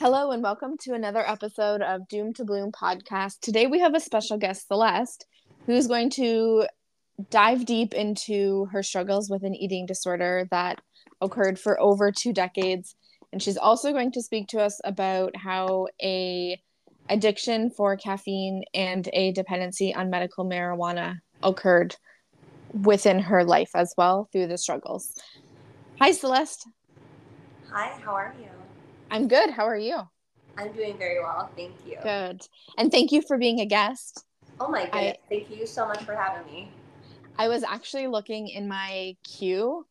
Hello and welcome to another episode of Doom to Bloom podcast. Today we have a special guest, Celeste, who's going to dive deep into her struggles with an eating disorder that occurred for over two decades. And she's also going to speak to us about how a addiction for caffeine and a dependency on medical marijuana occurred within her life as well through the struggles. Hi, Celeste. Hi, how are you? I'm good. How are you? I'm doing very well. Thank you. Good. And thank you for being a guest. Oh my goodness. I, thank you so much for having me. I was actually looking in my queue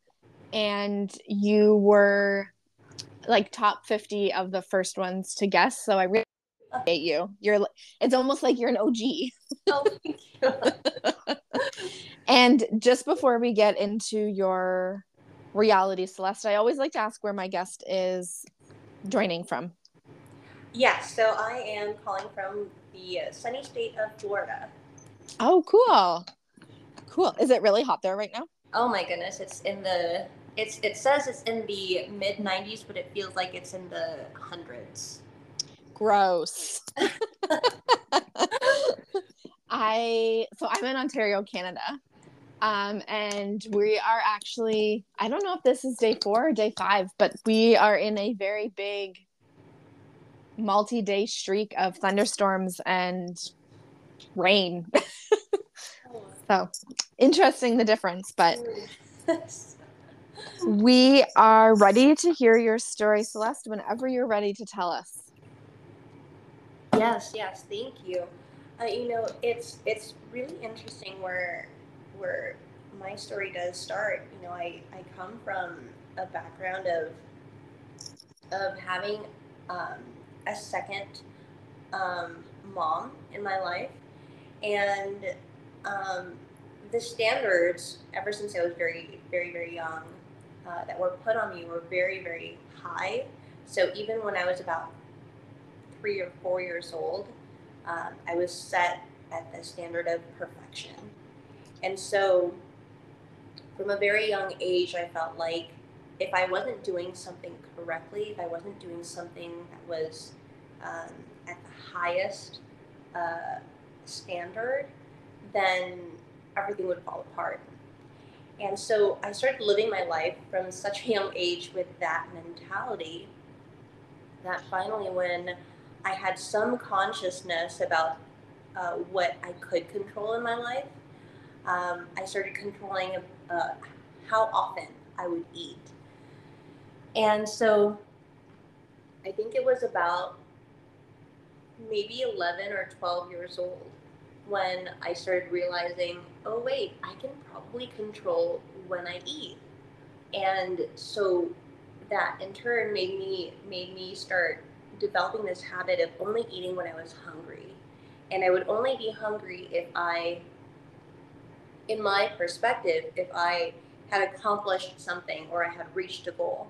and you were like top 50 of the first ones to guess. So I really appreciate you. You're it's almost like you're an OG. Oh, thank you. and just before we get into your reality, Celeste, I always like to ask where my guest is joining from? Yes, so I am calling from the sunny state of Florida. Oh, cool. Cool. Is it really hot there right now? Oh my goodness, it's in the it's it says it's in the mid 90s, but it feels like it's in the hundreds. Gross. I so I'm in Ontario, Canada. Um, and we are actually, I don't know if this is day four or day five, but we are in a very big multi day streak of thunderstorms and rain. so interesting the difference, but we are ready to hear your story, Celeste, whenever you're ready to tell us. Yes, yes, thank you. Uh, you know, it's it's really interesting where where my story does start. You know, I, I come from a background of of having um, a second um, mom in my life, and um, the standards ever since I was very very very young uh, that were put on me were very very high. So even when I was about three or four years old, um, I was set at the standard of perfection. And so from a very young age, I felt like if I wasn't doing something correctly, if I wasn't doing something that was um, at the highest uh, standard, then everything would fall apart. And so I started living my life from such a young age with that mentality that finally, when I had some consciousness about uh, what I could control in my life, um, I started controlling uh, how often I would eat. And so I think it was about maybe 11 or 12 years old when I started realizing, oh, wait, I can probably control when I eat. And so that in turn made me made me start developing this habit of only eating when I was hungry. And I would only be hungry if I in my perspective, if I had accomplished something or I had reached a goal.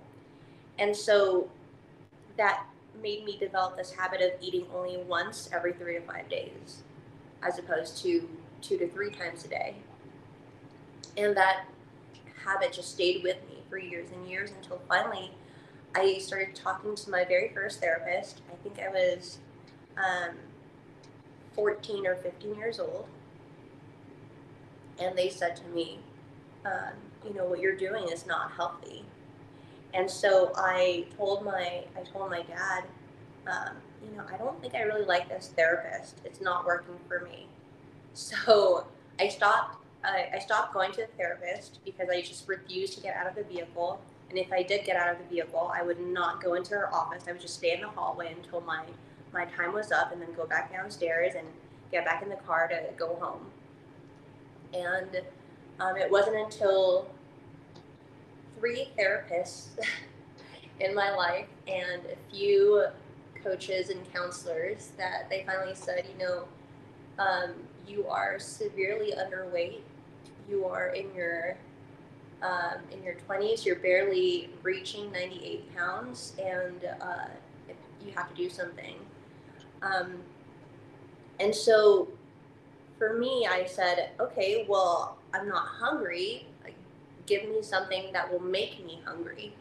And so that made me develop this habit of eating only once every three to five days, as opposed to two to three times a day. And that habit just stayed with me for years and years until finally I started talking to my very first therapist. I think I was um, 14 or 15 years old and they said to me, um, you know, what you're doing is not healthy. And so I told my I told my dad, um, you know, I don't think I really like this therapist. It's not working for me. So I stopped. I, I stopped going to the therapist because I just refused to get out of the vehicle. And if I did get out of the vehicle, I would not go into her office. I would just stay in the hallway until my my time was up, and then go back downstairs and get back in the car to go home. And um, it wasn't until three therapists in my life and a few coaches and counselors that they finally said, you know, um, you are severely underweight. You are in your um, in your 20s. You're barely reaching 98 pounds, and uh, you have to do something. Um, and so for me, I said, okay, well, I'm not hungry. Like, give me something that will make me hungry.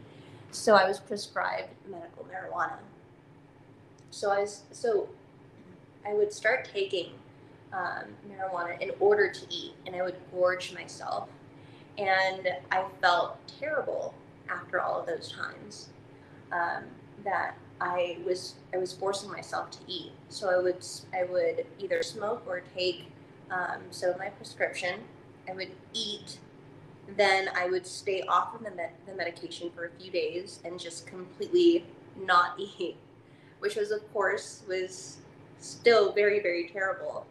So I was prescribed medical marijuana. so I was so I would start taking um, marijuana in order to eat, and I would gorge myself, and I felt terrible after all of those times um, that I was I was forcing myself to eat. So I would I would either smoke or take um, of my prescription. I would eat, then I would stay off of the, med- the medication for a few days and just completely not eat, which was of course was still very very terrible.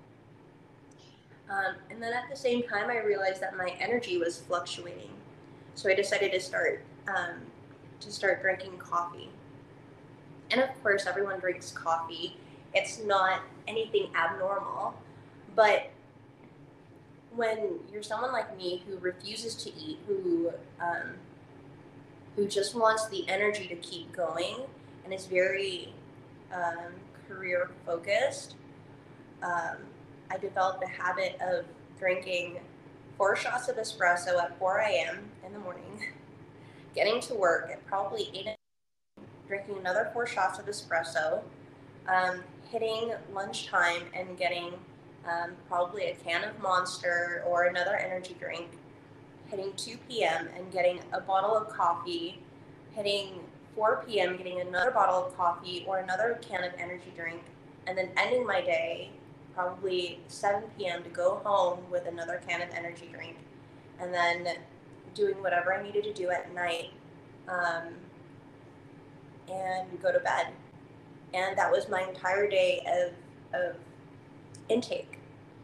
Um, and then at the same time, I realized that my energy was fluctuating, so I decided to start um, to start drinking coffee. And of course, everyone drinks coffee. It's not anything abnormal, but when you're someone like me who refuses to eat, who um, who just wants the energy to keep going, and is very um, career focused, um, I developed a habit of drinking four shots of espresso at 4 a.m. in the morning, getting to work at probably 8 a.m., drinking another four shots of espresso, um, hitting lunchtime and getting um, probably a can of Monster or another energy drink, hitting 2 p.m. and getting a bottle of coffee, hitting 4 p.m., getting another bottle of coffee or another can of energy drink, and then ending my day probably 7 p.m. to go home with another can of energy drink, and then doing whatever I needed to do at night um, and go to bed. And that was my entire day of, of intake.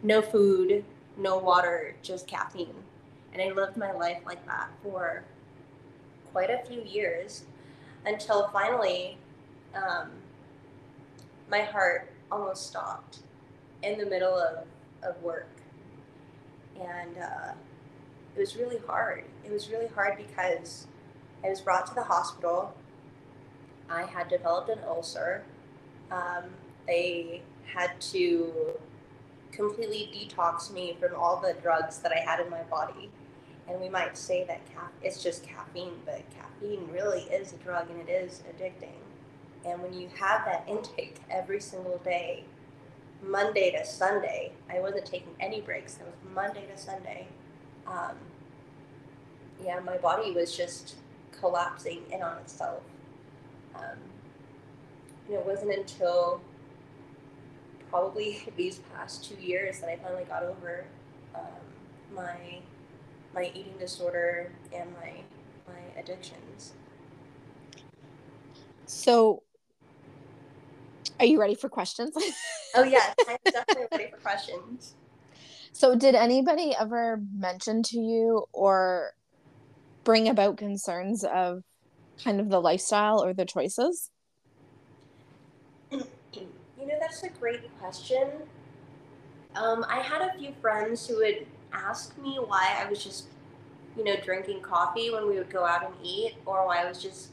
No food, no water, just caffeine. And I lived my life like that for quite a few years until finally um, my heart almost stopped in the middle of, of work. And uh, it was really hard. It was really hard because I was brought to the hospital. I had developed an ulcer. Um, they had to completely detoxed me from all the drugs that I had in my body. And we might say that ca- it's just caffeine, but caffeine really is a drug and it is addicting. And when you have that intake every single day, Monday to Sunday. I wasn't taking any breaks. It was Monday to Sunday. Um, yeah, my body was just collapsing in on itself. Um, and it wasn't until probably these past two years that I finally got over um, my my eating disorder and my my addictions. So, are you ready for questions? oh yes, I'm definitely ready for questions. So, did anybody ever mention to you or bring about concerns of kind of the lifestyle or the choices? That's a great question. Um, I had a few friends who would ask me why I was just, you know, drinking coffee when we would go out and eat, or why I was just,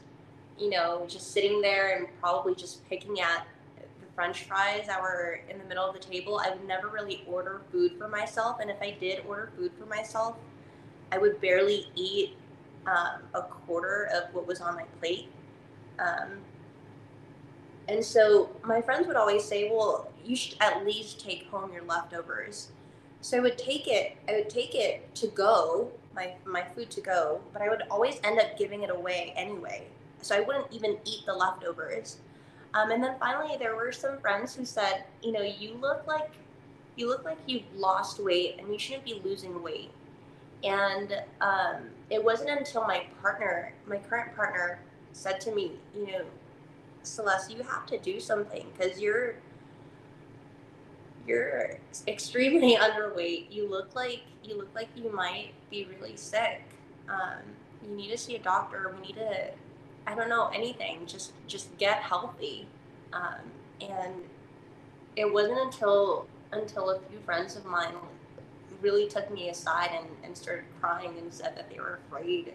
you know, just sitting there and probably just picking at the french fries that were in the middle of the table. I would never really order food for myself. And if I did order food for myself, I would barely eat um, a quarter of what was on my plate. Um, and so my friends would always say, well, you should at least take home your leftovers. So I would take it, I would take it to go, my, my food to go, but I would always end up giving it away anyway. So I wouldn't even eat the leftovers. Um, and then finally, there were some friends who said, you know, you look like you look like you've lost weight, and you shouldn't be losing weight. And um, it wasn't until my partner, my current partner, said to me, you know, Celeste, you have to do something because you're you're extremely underweight. You look like you look like you might be really sick. Um, you need to see a doctor. We need to I don't know anything. Just just get healthy. Um, and it wasn't until until a few friends of mine really took me aside and, and started crying and said that they were afraid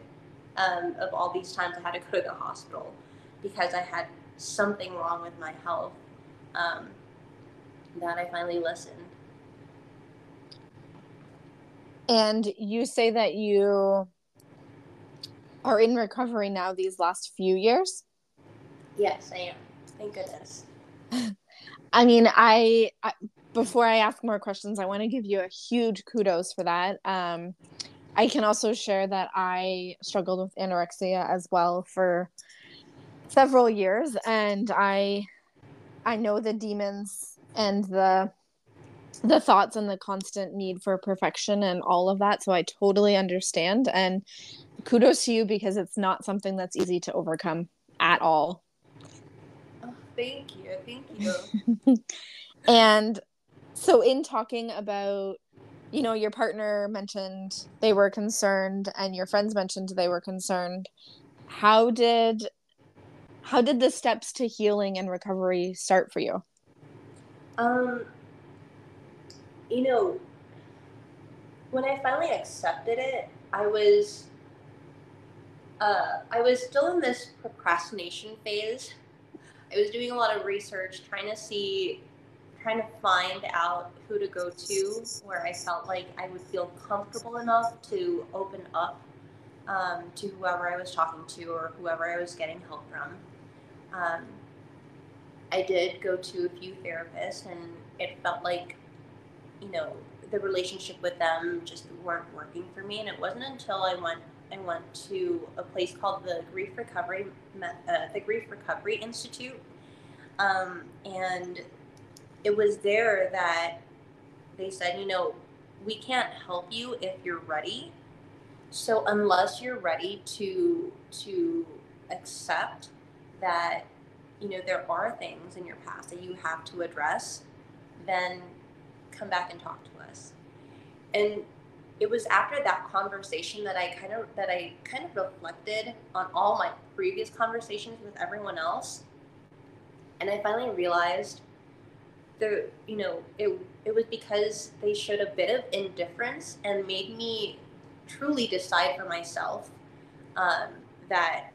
um, of all these times I had to go to the hospital because I had something wrong with my health. Um, that I finally listened. And you say that you are in recovery now these last few years? Yes, I am. Thank goodness. I mean, I, I before I ask more questions, I want to give you a huge kudos for that. Um, I can also share that I struggled with anorexia as well for several years, and I I know the demons and the the thoughts and the constant need for perfection and all of that. So I totally understand. And kudos to you because it's not something that's easy to overcome at all. Oh, thank you. Thank you. and so, in talking about, you know, your partner mentioned they were concerned and your friends mentioned they were concerned. How did how did the steps to healing and recovery start for you? Um you know, when I finally accepted it, I was uh, I was still in this procrastination phase. I was doing a lot of research, trying to see, trying to find out who to go to where I felt like I would feel comfortable enough to open up um, to whoever I was talking to or whoever I was getting help from. Um, I did go to a few therapists, and it felt like you know, the relationship with them just weren't working for me. And it wasn't until I went I went to a place called the Grief Recovery uh, the Grief Recovery Institute, um, and it was there that they said, you know, we can't help you if you're ready. So unless you're ready to to accept that you know there are things in your past that you have to address, then come back and talk to us. And it was after that conversation that I kind of that I kind of reflected on all my previous conversations with everyone else. And I finally realized the you know, it it was because they showed a bit of indifference and made me truly decide for myself um, that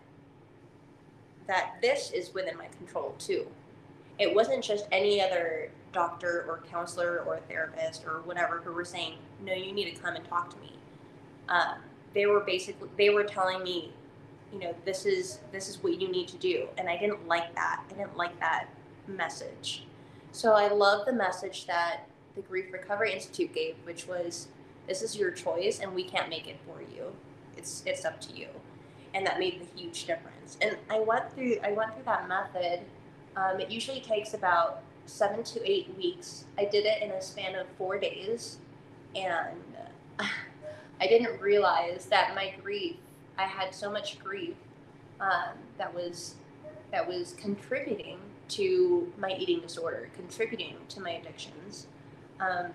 that this is within my control too. It wasn't just any other doctor or counselor or therapist or whatever who were saying, no, you need to come and talk to me. Um, they were basically they were telling me, you know, this is this is what you need to do, and I didn't like that. I didn't like that message. So I love the message that the Grief Recovery Institute gave, which was, this is your choice, and we can't make it for you. It's it's up to you, and that made a huge difference. And I went through I went through that method. Um, it usually takes about seven to eight weeks. I did it in a span of four days, and I didn't realize that my grief. I had so much grief um, that was that was contributing to my eating disorder, contributing to my addictions. Um,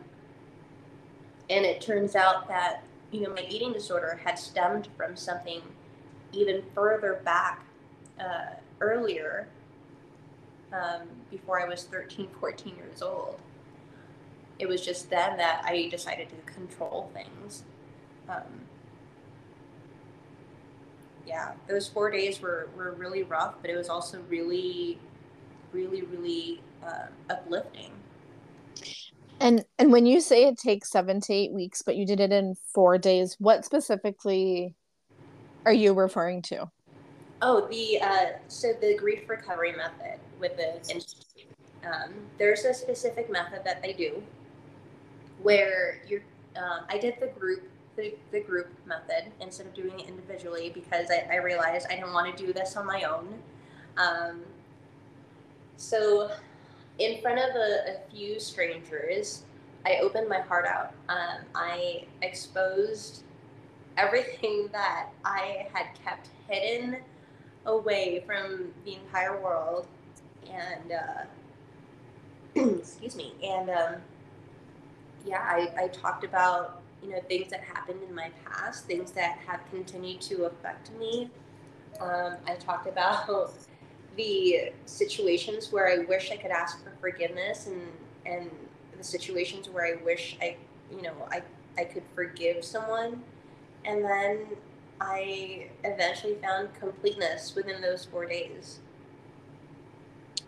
and it turns out that you know my eating disorder had stemmed from something even further back uh, earlier um, before I was 13, 14 years old. It was just then that I decided to control things. Um, yeah, those four days were, were really rough, but it was also really, really, really uh, uplifting. And and when you say it takes seven to eight weeks, but you did it in four days, what specifically are you referring to? Oh, the uh, so the grief recovery method with the institute. Um, there's a specific method that they do where you're. Um, I did the group the, the group method instead of doing it individually because I, I realized I didn't want to do this on my own. Um, so, in front of a, a, few strangers, I opened my heart out. Um, I exposed everything that I had kept hidden away from the entire world, and uh, excuse me, and um, yeah, I, I talked about you know things that happened in my past, things that have continued to affect me. Um, I talked about the situations where I wish I could ask for forgiveness, and and the situations where I wish I, you know, I I could forgive someone, and then I eventually found completeness within those four days.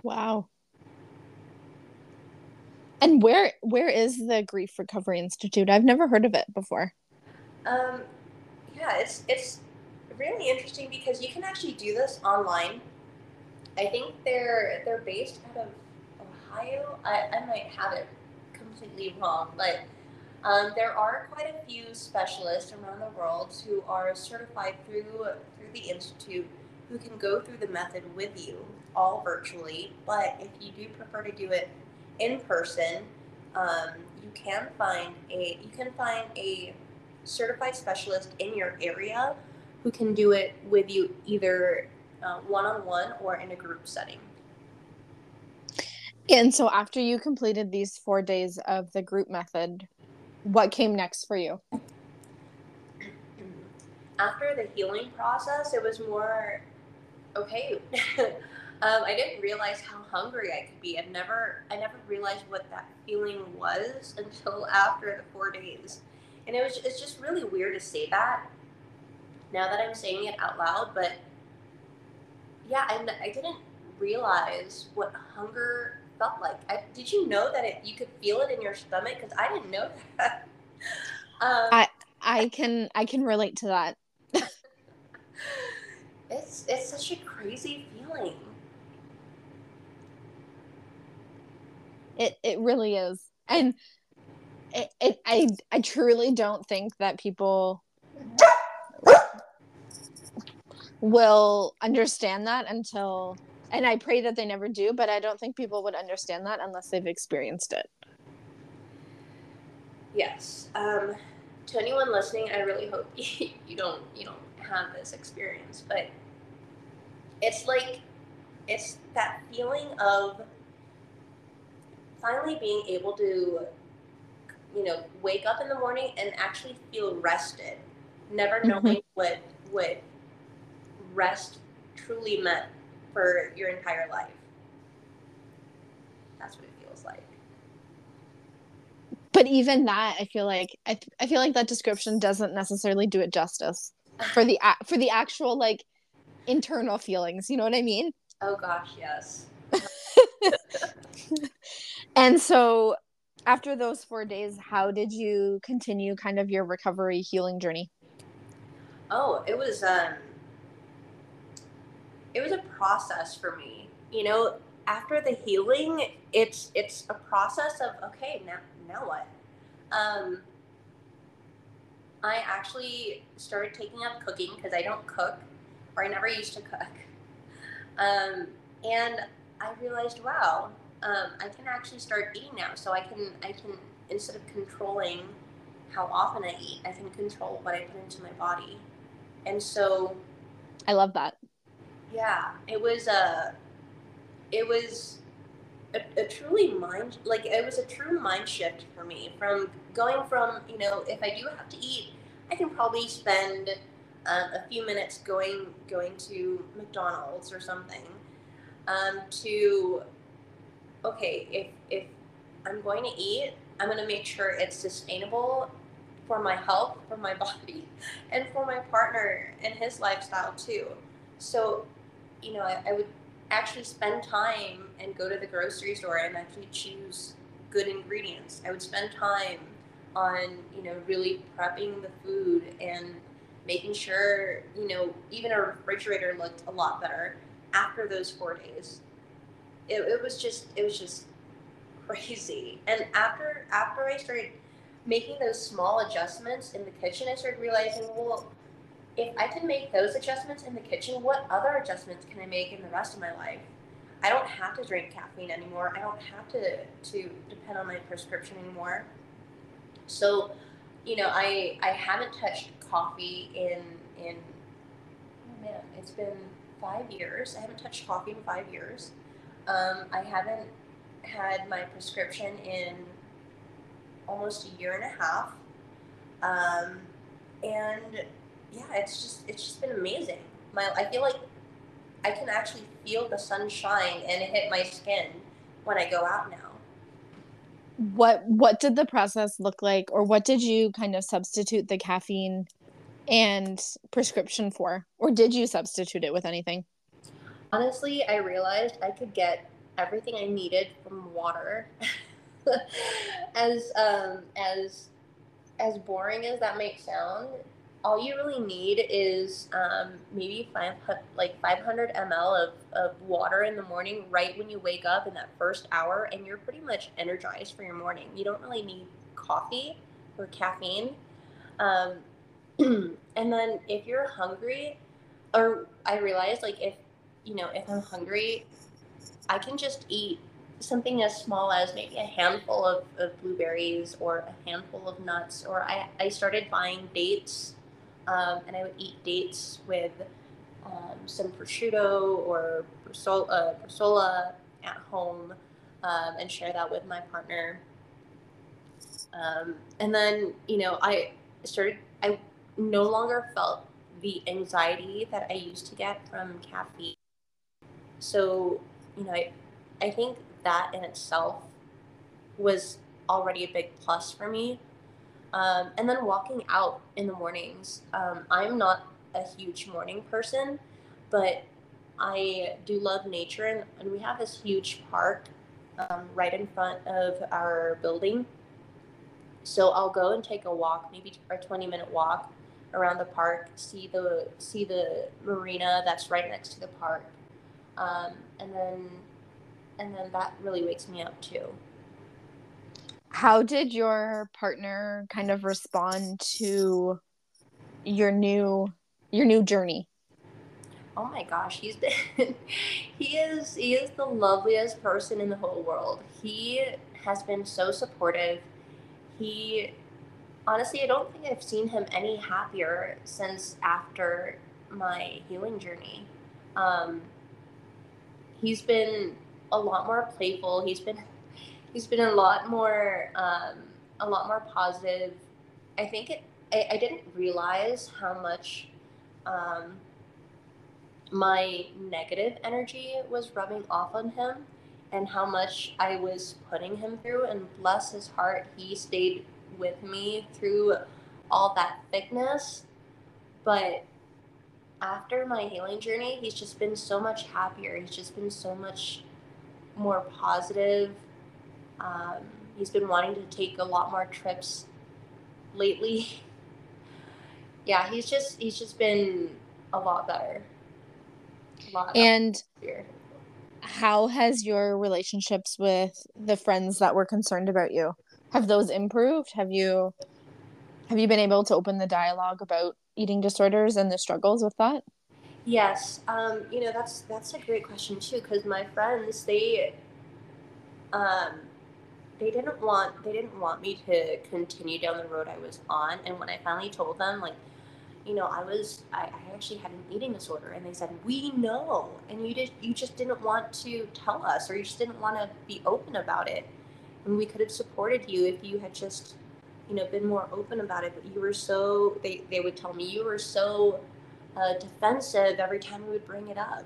Wow. And where where is the Grief Recovery Institute? I've never heard of it before. Um, yeah, it's it's really interesting because you can actually do this online. I think they're they're based out of Ohio. I, I might have it completely wrong, but um, there are quite a few specialists around the world who are certified through through the institute who can go through the method with you, all virtually. But if you do prefer to do it in person, um, you can find a you can find a certified specialist in your area who can do it with you either one on one or in a group setting. And so, after you completed these four days of the group method, what came next for you? After the healing process, it was more okay. um, I didn't realize how hungry I could be. I never, I never realized what that feeling was until after the four days, and it was, it's just really weird to say that. Now that I'm saying it out loud, but yeah, I, I didn't realize what hunger felt like. I, did you know that it, you could feel it in your stomach? Because I didn't know that. um, I I can I can relate to that. it's it's such a crazy feeling. It it really is, and it, it I I truly don't think that people will understand that until and I pray that they never do, but I don't think people would understand that unless they've experienced it. Yes. Um, to anyone listening, I really hope you don't you don't have this experience, but it's like it's that feeling of finally being able to you know wake up in the morning and actually feel rested never knowing mm-hmm. what what rest truly meant for your entire life. That's what it feels like. But even that, I feel like I, th- I feel like that description doesn't necessarily do it justice for the a- for the actual like internal feelings. You know what I mean? Oh gosh, yes. and so after those four days, how did you continue kind of your recovery healing journey? Oh, it was um it was a process for me. You know, after the healing, it's it's a process of okay, now now what? Um, I actually started taking up cooking because I don't cook, or I never used to cook. Um, and I realized, wow, um, I can actually start eating now. So I can I can instead of controlling how often I eat, I can control what I put into my body. And so, I love that. Yeah, it was a, it was a, a, truly mind like it was a true mind shift for me from going from you know if I do have to eat, I can probably spend um, a few minutes going going to McDonald's or something, um, to okay if if I'm going to eat, I'm going to make sure it's sustainable for my health, for my body, and for my partner and his lifestyle too. So you know, I, I would actually spend time and go to the grocery store and actually choose good ingredients. I would spend time on, you know, really prepping the food and making sure, you know, even a refrigerator looked a lot better after those four days. It, it was just, it was just crazy. And after, after I started making those small adjustments in the kitchen, I started realizing, well, if I can make those adjustments in the kitchen, what other adjustments can I make in the rest of my life? I don't have to drink caffeine anymore. I don't have to to depend on my prescription anymore. So, you know, I I haven't touched coffee in in oh man, it's been five years. I haven't touched coffee in five years. Um, I haven't had my prescription in almost a year and a half. Um, and yeah, it's just it's just been amazing. My I feel like I can actually feel the sunshine and it hit my skin when I go out now. What what did the process look like or what did you kind of substitute the caffeine and prescription for or did you substitute it with anything? Honestly, I realized I could get everything I needed from water. as um as as boring as that might sound, all you really need is um, maybe five, like 500 ml of, of water in the morning right when you wake up in that first hour and you're pretty much energized for your morning. You don't really need coffee or caffeine. Um, and then if you're hungry or i realize like if you know if i'm hungry i can just eat something as small as maybe a handful of, of blueberries or a handful of nuts or i, I started buying dates um, and I would eat dates with um, some prosciutto or bresaola, uh, at home um, and share that with my partner. Um, and then, you know, I started, I no longer felt the anxiety that I used to get from caffeine. So, you know, I, I think that in itself was already a big plus for me. Um, and then walking out in the mornings. Um, I'm not a huge morning person, but I do love nature, and, and we have this huge park um, right in front of our building. So I'll go and take a walk, maybe a 20 minute walk around the park, see the see the marina that's right next to the park, um, and then and then that really wakes me up too. How did your partner kind of respond to your new your new journey? Oh my gosh, he's been he is he is the loveliest person in the whole world. He has been so supportive. He honestly, I don't think I've seen him any happier since after my healing journey. Um, he's been a lot more playful. He's been he's been a lot more um, a lot more positive. I think it. I, I didn't realize how much um, my negative energy was rubbing off on him, and how much I was putting him through. And bless his heart, he stayed with me through all that thickness. But after my healing journey, he's just been so much happier. He's just been so much more positive um, he's been wanting to take a lot more trips lately. yeah, he's just he's just been a lot better. A lot and how has your relationships with the friends that were concerned about you? Have those improved? Have you have you been able to open the dialogue about eating disorders and the struggles with that? Yes, um, you know that's that's a great question too because my friends they um, they didn't want they didn't want me to continue down the road I was on. And when I finally told them, like, you know, I was I, I actually had an eating disorder, and they said, "We know," and you just you just didn't want to tell us, or you just didn't want to be open about it. And we could have supported you if you had just, you know, been more open about it. But you were so they they would tell me you were so uh, defensive every time we would bring it up.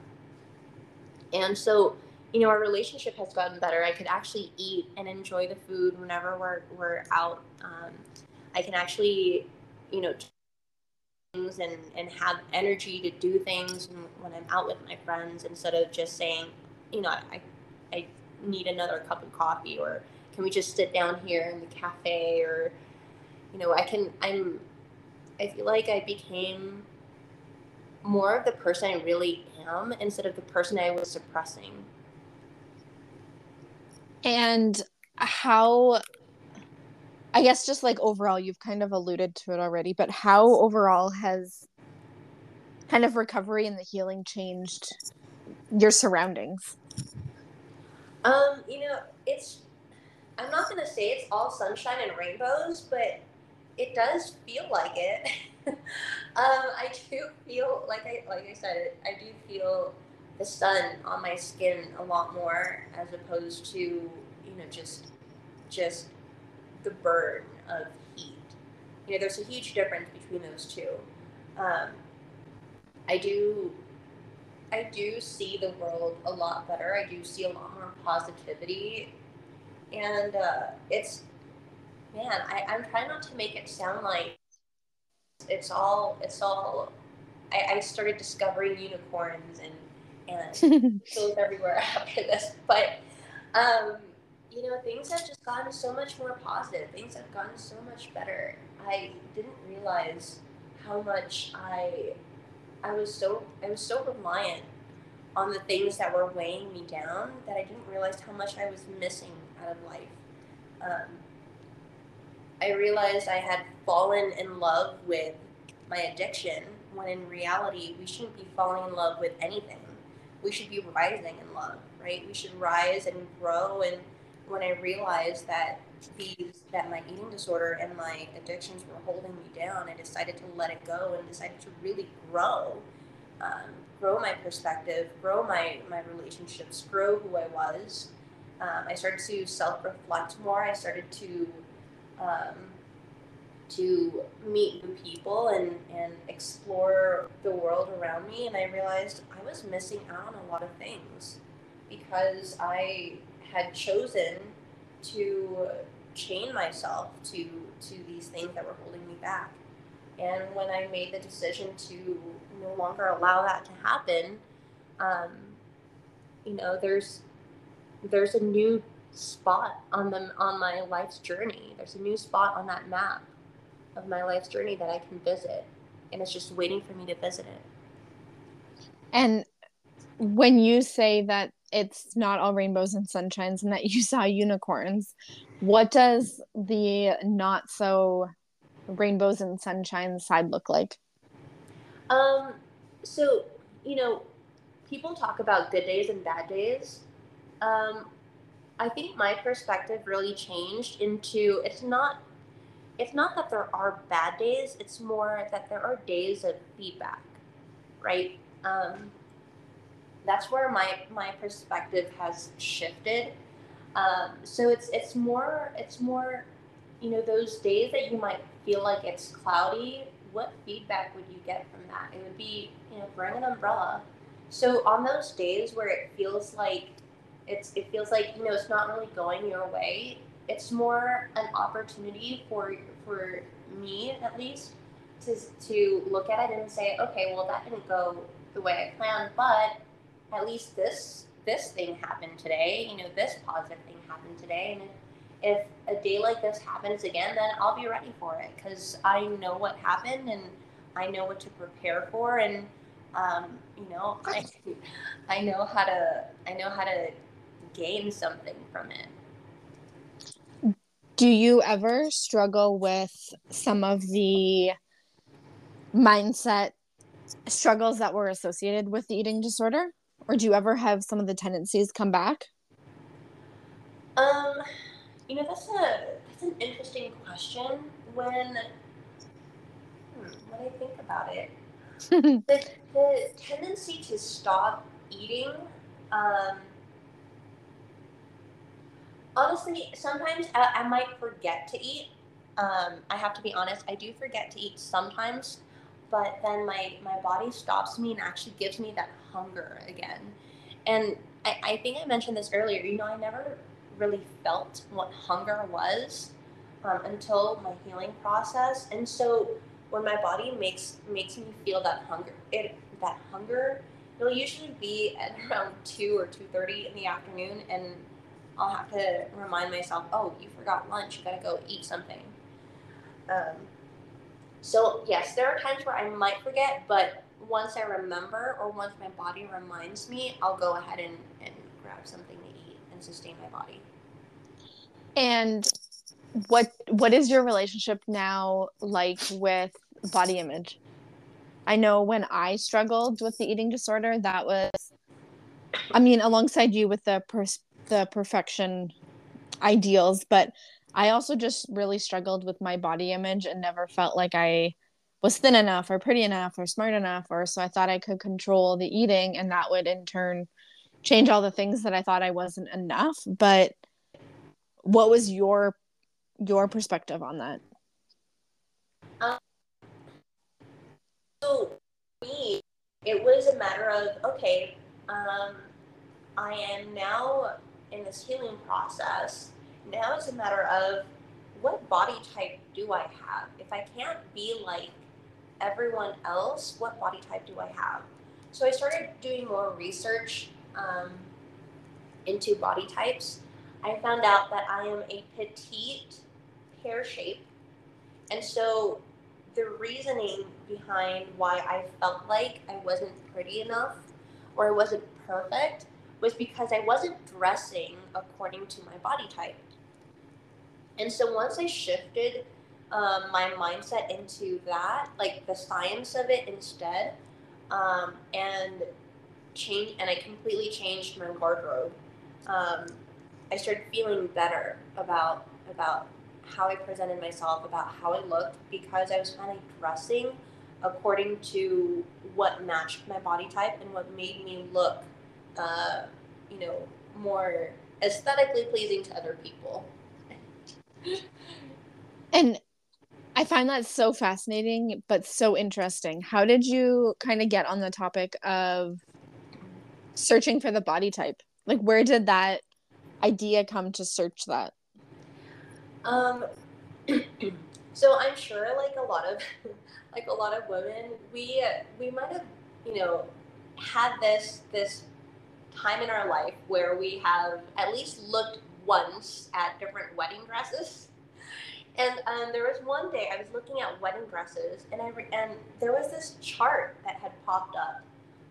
And so you know, our relationship has gotten better. I could actually eat and enjoy the food whenever we're, we're out. Um, I can actually, you know, things and, and have energy to do things when I'm out with my friends instead of just saying, you know, I, I need another cup of coffee or can we just sit down here in the cafe or, you know, I can, I'm, I feel like I became more of the person I really am instead of the person I was suppressing and how I guess just like overall, you've kind of alluded to it already, but how overall has kind of recovery and the healing changed your surroundings? Um, you know, it's I'm not gonna say it's all sunshine and rainbows, but it does feel like it. um, I do feel like I like I said, I do feel the sun on my skin a lot more as opposed to you know just just the burn of heat. You know, there's a huge difference between those two. Um, I do I do see the world a lot better. I do see a lot more positivity, and uh, it's man. I, I'm trying not to make it sound like it's all it's all. I, I started discovering unicorns and and goes everywhere after this. But um, you know, things have just gotten so much more positive. Things have gotten so much better. I didn't realize how much I I was so I was so reliant on the things that were weighing me down that I didn't realize how much I was missing out of life. Um, I realized I had fallen in love with my addiction when in reality we shouldn't be falling in love with anything. We should be rising in love, right? We should rise and grow. And when I realized that these that my eating disorder and my addictions were holding me down, I decided to let it go and decided to really grow, um, grow my perspective, grow my my relationships, grow who I was. Um, I started to self reflect more. I started to um, to meet new people and, and explore the world around me. And I realized I was missing out on a lot of things because I had chosen to chain myself to to these things that were holding me back. And when I made the decision to no longer allow that to happen, um, you know, there's there's a new spot on the on my life's journey. There's a new spot on that map of my life's journey that I can visit, and it's just waiting for me to visit it. And when you say that it's not all rainbows and sunshines and that you saw unicorns, what does the not so rainbows and sunshine side look like? Um, so you know, people talk about good days and bad days. Um, I think my perspective really changed into it's not it's not that there are bad days, it's more that there are days of feedback, right? Um, that's where my my perspective has shifted. Um, so it's it's more it's more, you know, those days that you might feel like it's cloudy. What feedback would you get from that? It would be, you know, bring an umbrella. So on those days where it feels like it's it feels like you know it's not really going your way it's more an opportunity for for me at least to to look at it and say okay well that didn't go the way i planned but at least this this thing happened today you know this positive thing happened today and if a day like this happens again then i'll be ready for it because i know what happened and i know what to prepare for and um, you know I, I know how to i know how to gain something from it. Do you ever struggle with some of the mindset struggles that were associated with the eating disorder? Or do you ever have some of the tendencies come back? Um, you know, that's a that's an interesting question. When hmm, when I think about it, the, the tendency to stop eating um, honestly, sometimes I, I might forget to eat. Um, I have to be honest, I do forget to eat sometimes, but then my, my body stops me and actually gives me that hunger again. And I, I think I mentioned this earlier, you know, I never really felt what hunger was um, until my healing process. And so when my body makes makes me feel that hunger, it that hunger, it'll usually be at around two or two thirty in the afternoon, and I'll have to remind myself, oh, you forgot lunch. You gotta go eat something. Um, so yes, there are times where I might forget, but once I remember or once my body reminds me, I'll go ahead and, and grab something to eat and sustain my body. And what what is your relationship now like with body image? I know when I struggled with the eating disorder, that was I mean, alongside you with the pers- the perfection ideals, but I also just really struggled with my body image and never felt like I was thin enough or pretty enough or smart enough or so I thought I could control the eating and that would in turn change all the things that I thought I wasn't enough. But what was your your perspective on that? Um, so me, it was a matter of okay, um, I am now in this healing process, now it's a matter of what body type do I have? If I can't be like everyone else, what body type do I have? So I started doing more research um, into body types. I found out that I am a petite pear shape. And so the reasoning behind why I felt like I wasn't pretty enough or I wasn't perfect was because I wasn't dressing according to my body type. And so once I shifted um, my mindset into that, like the science of it instead, um, and change, and I completely changed my wardrobe. Um, I started feeling better about about how I presented myself, about how I looked, because I was kind of dressing according to what matched my body type and what made me look, uh, you know, more aesthetically pleasing to other people. and I find that so fascinating, but so interesting. How did you kind of get on the topic of searching for the body type? Like, where did that idea come to search that? Um, so I'm sure, like a lot of, like a lot of women, we we might have, you know, had this this time in our life where we have at least looked once at different wedding dresses. And um, there was one day I was looking at wedding dresses, and I re- and there was this chart that had popped up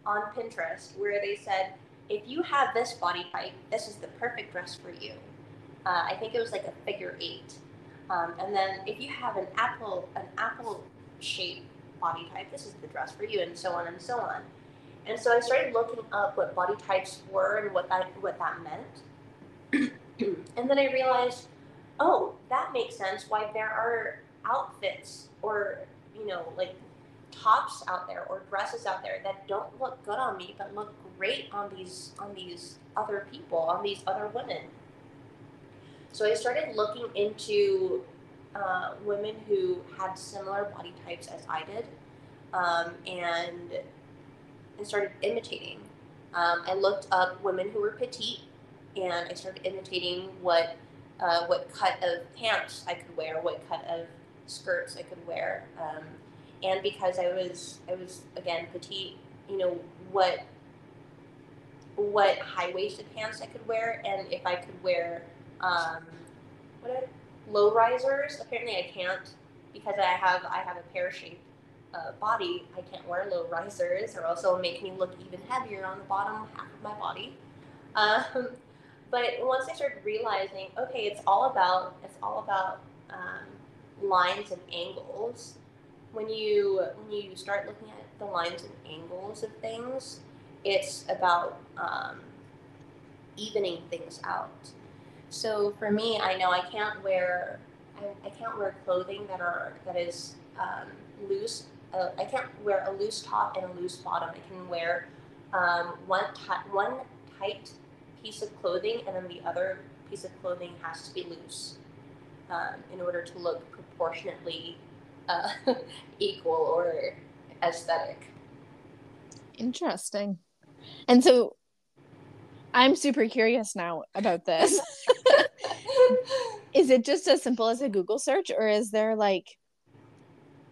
on Pinterest where they said, if you have this body type, this is the perfect dress for you. Uh, I think it was like a figure eight. Um, and then if you have an apple an apple shaped body type, this is the dress for you, and so on and so on. And so I started looking up what body types were and what that what that meant. and then I realized, oh, that makes sense. Why there are outfits or you know like tops out there or dresses out there that don't look good on me but look great on these on these other people on these other women so i started looking into uh, women who had similar body types as i did um, and and started imitating um, i looked up women who were petite and i started imitating what uh, what cut of pants i could wear what cut of skirts i could wear um, and because I was I was again petite, you know what what high waisted pants I could wear, and if I could wear um, what low risers. Apparently, I can't because I have I have a pear shaped uh, body. I can't wear low risers, or else it'll make me look even heavier on the bottom half of my body. Um, but once I started realizing, okay, it's all about it's all about um, lines and angles when you when you start looking at the lines and angles of things, it's about um, evening things out. So for me, I know I can't wear I, I can't wear clothing that are that is um, loose. Uh, I can't wear a loose top and a loose bottom. I can wear um, one t- one tight piece of clothing, and then the other piece of clothing has to be loose um, in order to look proportionately uh, equal or aesthetic. Interesting. And so I'm super curious now about this. is it just as simple as a Google search or is there like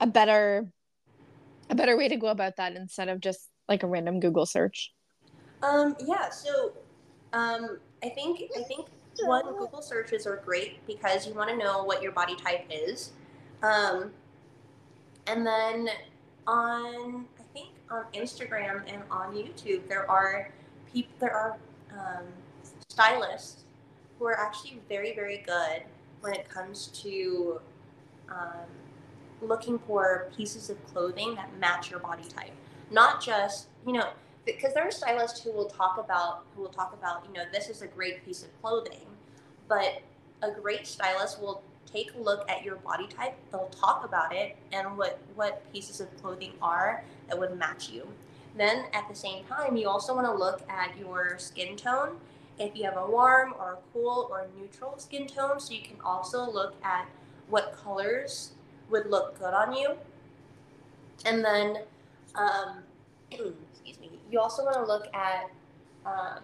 a better a better way to go about that instead of just like a random Google search? Um yeah, so um I think I think one Google searches are great because you want to know what your body type is. Um and then on, I think on Instagram and on YouTube, there are people, there are um, stylists who are actually very, very good when it comes to um, looking for pieces of clothing that match your body type. Not just, you know, because there are stylists who will talk about who will talk about, you know, this is a great piece of clothing, but a great stylist will take a look at your body type. They'll talk about it and what, what pieces of clothing are that would match you. Then at the same time, you also want to look at your skin tone. If you have a warm or a cool or neutral skin tone, so you can also look at what colors would look good on you. And then, um, excuse me, you also want to look at um,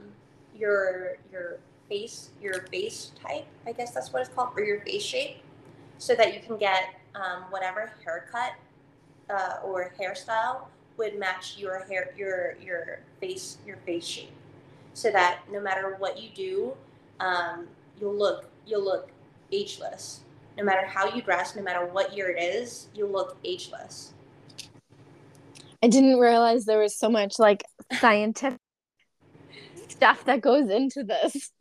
your your face, your face type, I guess that's what it's called, or your face shape, so that you can get um, whatever haircut uh, or hairstyle would match your hair, your your face, your face shape, so that no matter what you do, um, you'll look you'll look ageless. No matter how you dress, no matter what year it is, you look ageless. I didn't realize there was so much like scientific stuff that goes into this.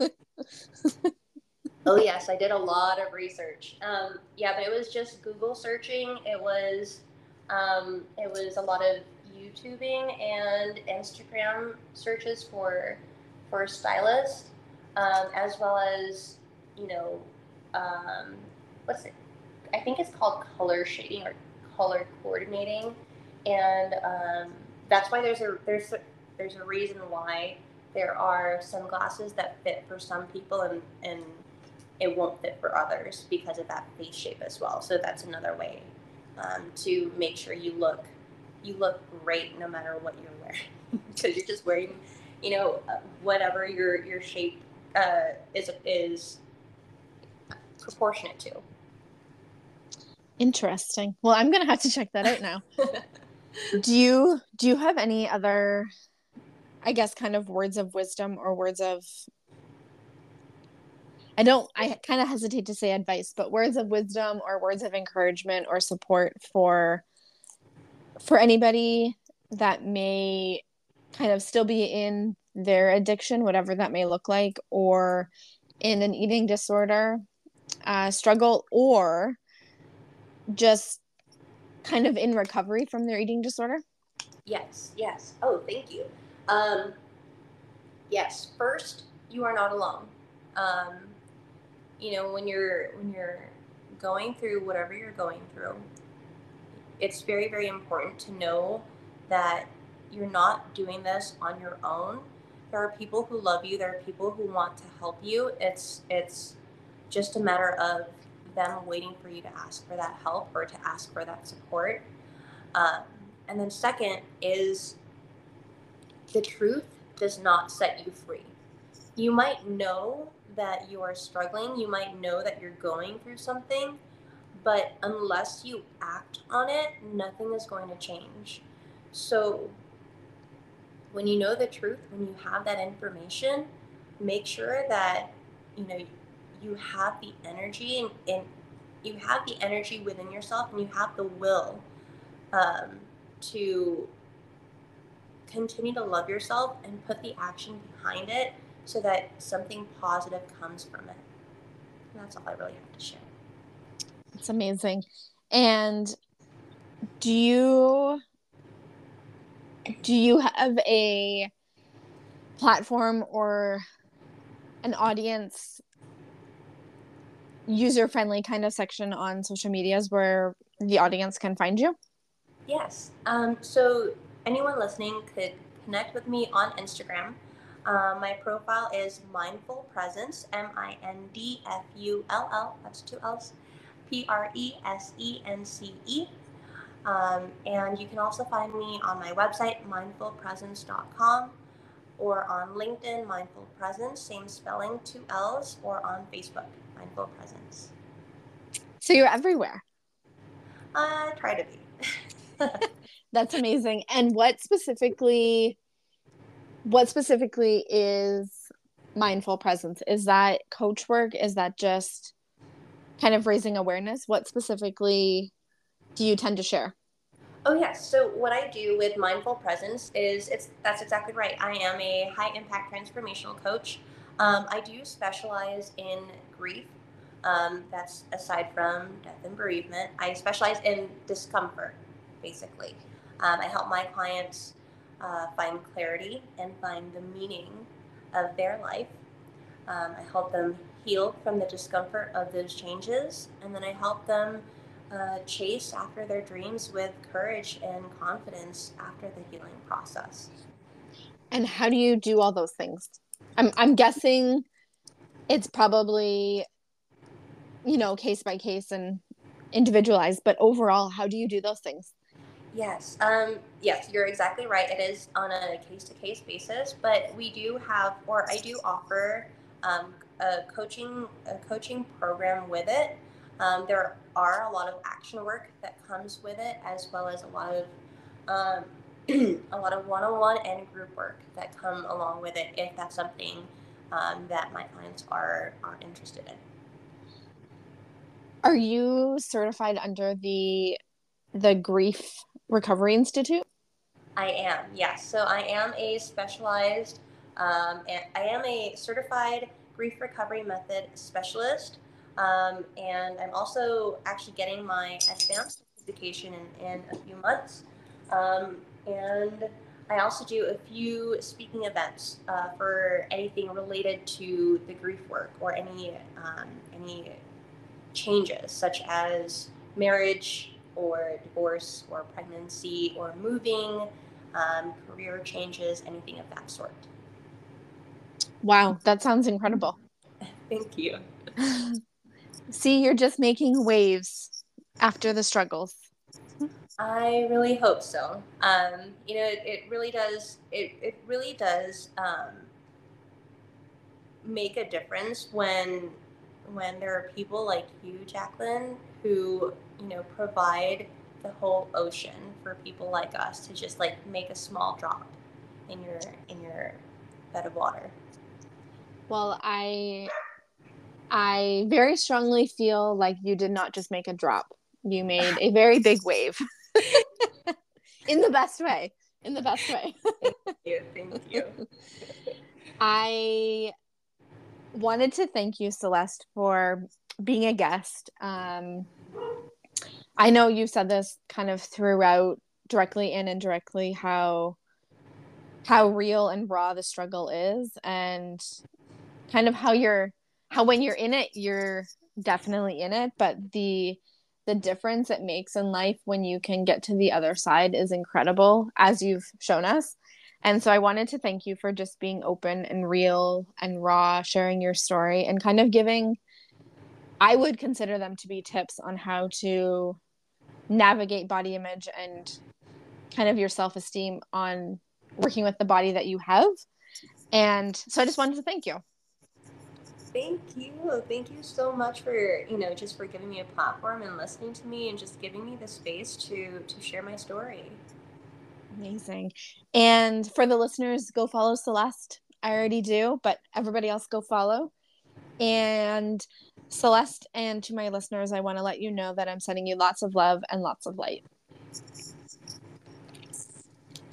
oh yes, I did a lot of research. Um, yeah, but it was just Google searching. It was um, it was a lot of YouTubing and Instagram searches for for stylists, um, as well as you know, um, what's it? I think it's called color shading or color coordinating, and um, that's why there's a there's a, there's a reason why there are sunglasses that fit for some people and and it won't fit for others because of that face shape as well. So that's another way um, to make sure you look you look great no matter what you're wearing because you're just wearing you know whatever your your shape uh, is is proportionate to. Interesting. Well, I'm gonna have to check that out now. do you do you have any other, I guess, kind of words of wisdom or words of I don't, I kind of hesitate to say advice, but words of wisdom or words of encouragement or support for, for anybody that may kind of still be in their addiction, whatever that may look like, or in an eating disorder uh, struggle, or just kind of in recovery from their eating disorder? Yes, yes. Oh, thank you. Um, yes, first, you are not alone. Um, you know when you're when you're going through whatever you're going through it's very very important to know that you're not doing this on your own there are people who love you there are people who want to help you it's it's just a matter of them waiting for you to ask for that help or to ask for that support um, and then second is the truth does not set you free you might know that you are struggling, you might know that you're going through something, but unless you act on it, nothing is going to change. So, when you know the truth, when you have that information, make sure that you know you have the energy and, and you have the energy within yourself and you have the will um, to continue to love yourself and put the action behind it so that something positive comes from it. And that's all I really have to share. It's amazing. And do you do you have a platform or an audience user friendly kind of section on social medias where the audience can find you? Yes. Um, so anyone listening could connect with me on Instagram um, my profile is Mindfull Presence, M I N D F U L L, that's two L's, P R E S E N C E. Um, and you can also find me on my website, mindfullpresence.com, or on LinkedIn, Mindfull Presence, same spelling, two L's, or on Facebook, Mindfull Presence. So you're everywhere. I try to be. That's amazing. And what specifically what specifically is mindfull presence? Is that coach work? Is that just kind of raising awareness? What specifically do you tend to share? Oh yes. So what I do with mindfull presence is it's that's exactly right. I am a high impact transformational coach. Um, I do specialize in grief. Um, that's aside from death and bereavement. I specialize in discomfort, basically. Um, I help my clients uh, find clarity and find the meaning of their life. Um, I help them heal from the discomfort of those changes, and then I help them uh, chase after their dreams with courage and confidence after the healing process. And how do you do all those things? I'm I'm guessing it's probably you know case by case and individualized, but overall, how do you do those things? Yes, um, yes, you're exactly right. It is on a case to case basis, but we do have, or I do offer um, a coaching a coaching program with it. Um, there are a lot of action work that comes with it, as well as a lot of um, a lot of one-on-one and group work that come along with it, if that's something um, that my clients are are interested in. Are you certified under the the Grief Recovery Institute? I am, yes. So I am a specialized, um, I am a certified grief recovery method specialist. Um, and I'm also actually getting my advanced certification in, in a few months. Um, and I also do a few speaking events uh, for anything related to the grief work or any um, any changes such as marriage or divorce or pregnancy or moving, um, career changes, anything of that sort. Wow, that sounds incredible. Thank you. See, you're just making waves after the struggles. I really hope so. Um, you know, it, it, really does. It, it really does um, make a difference when when there are people like you, Jacqueline, who you know provide the whole ocean for people like us to just like make a small drop in your in your bed of water. Well, I I very strongly feel like you did not just make a drop. You made a very big wave. in the best way. In the best way. thank you. Thank you. I wanted to thank you, Celeste, for being a guest. Um, I know you said this kind of throughout, directly and indirectly, how how real and raw the struggle is, and kind of how you're how when you're in it, you're definitely in it, but the the difference it makes in life when you can get to the other side is incredible, as you've shown us. And so I wanted to thank you for just being open and real and raw, sharing your story and kind of giving, I would consider them to be tips on how to navigate body image and kind of your self esteem on working with the body that you have. And so I just wanted to thank you thank you. Thank you so much for, you know, just for giving me a platform and listening to me and just giving me the space to to share my story. Amazing. And for the listeners, go follow Celeste. I already do, but everybody else go follow. And Celeste and to my listeners, I want to let you know that I'm sending you lots of love and lots of light.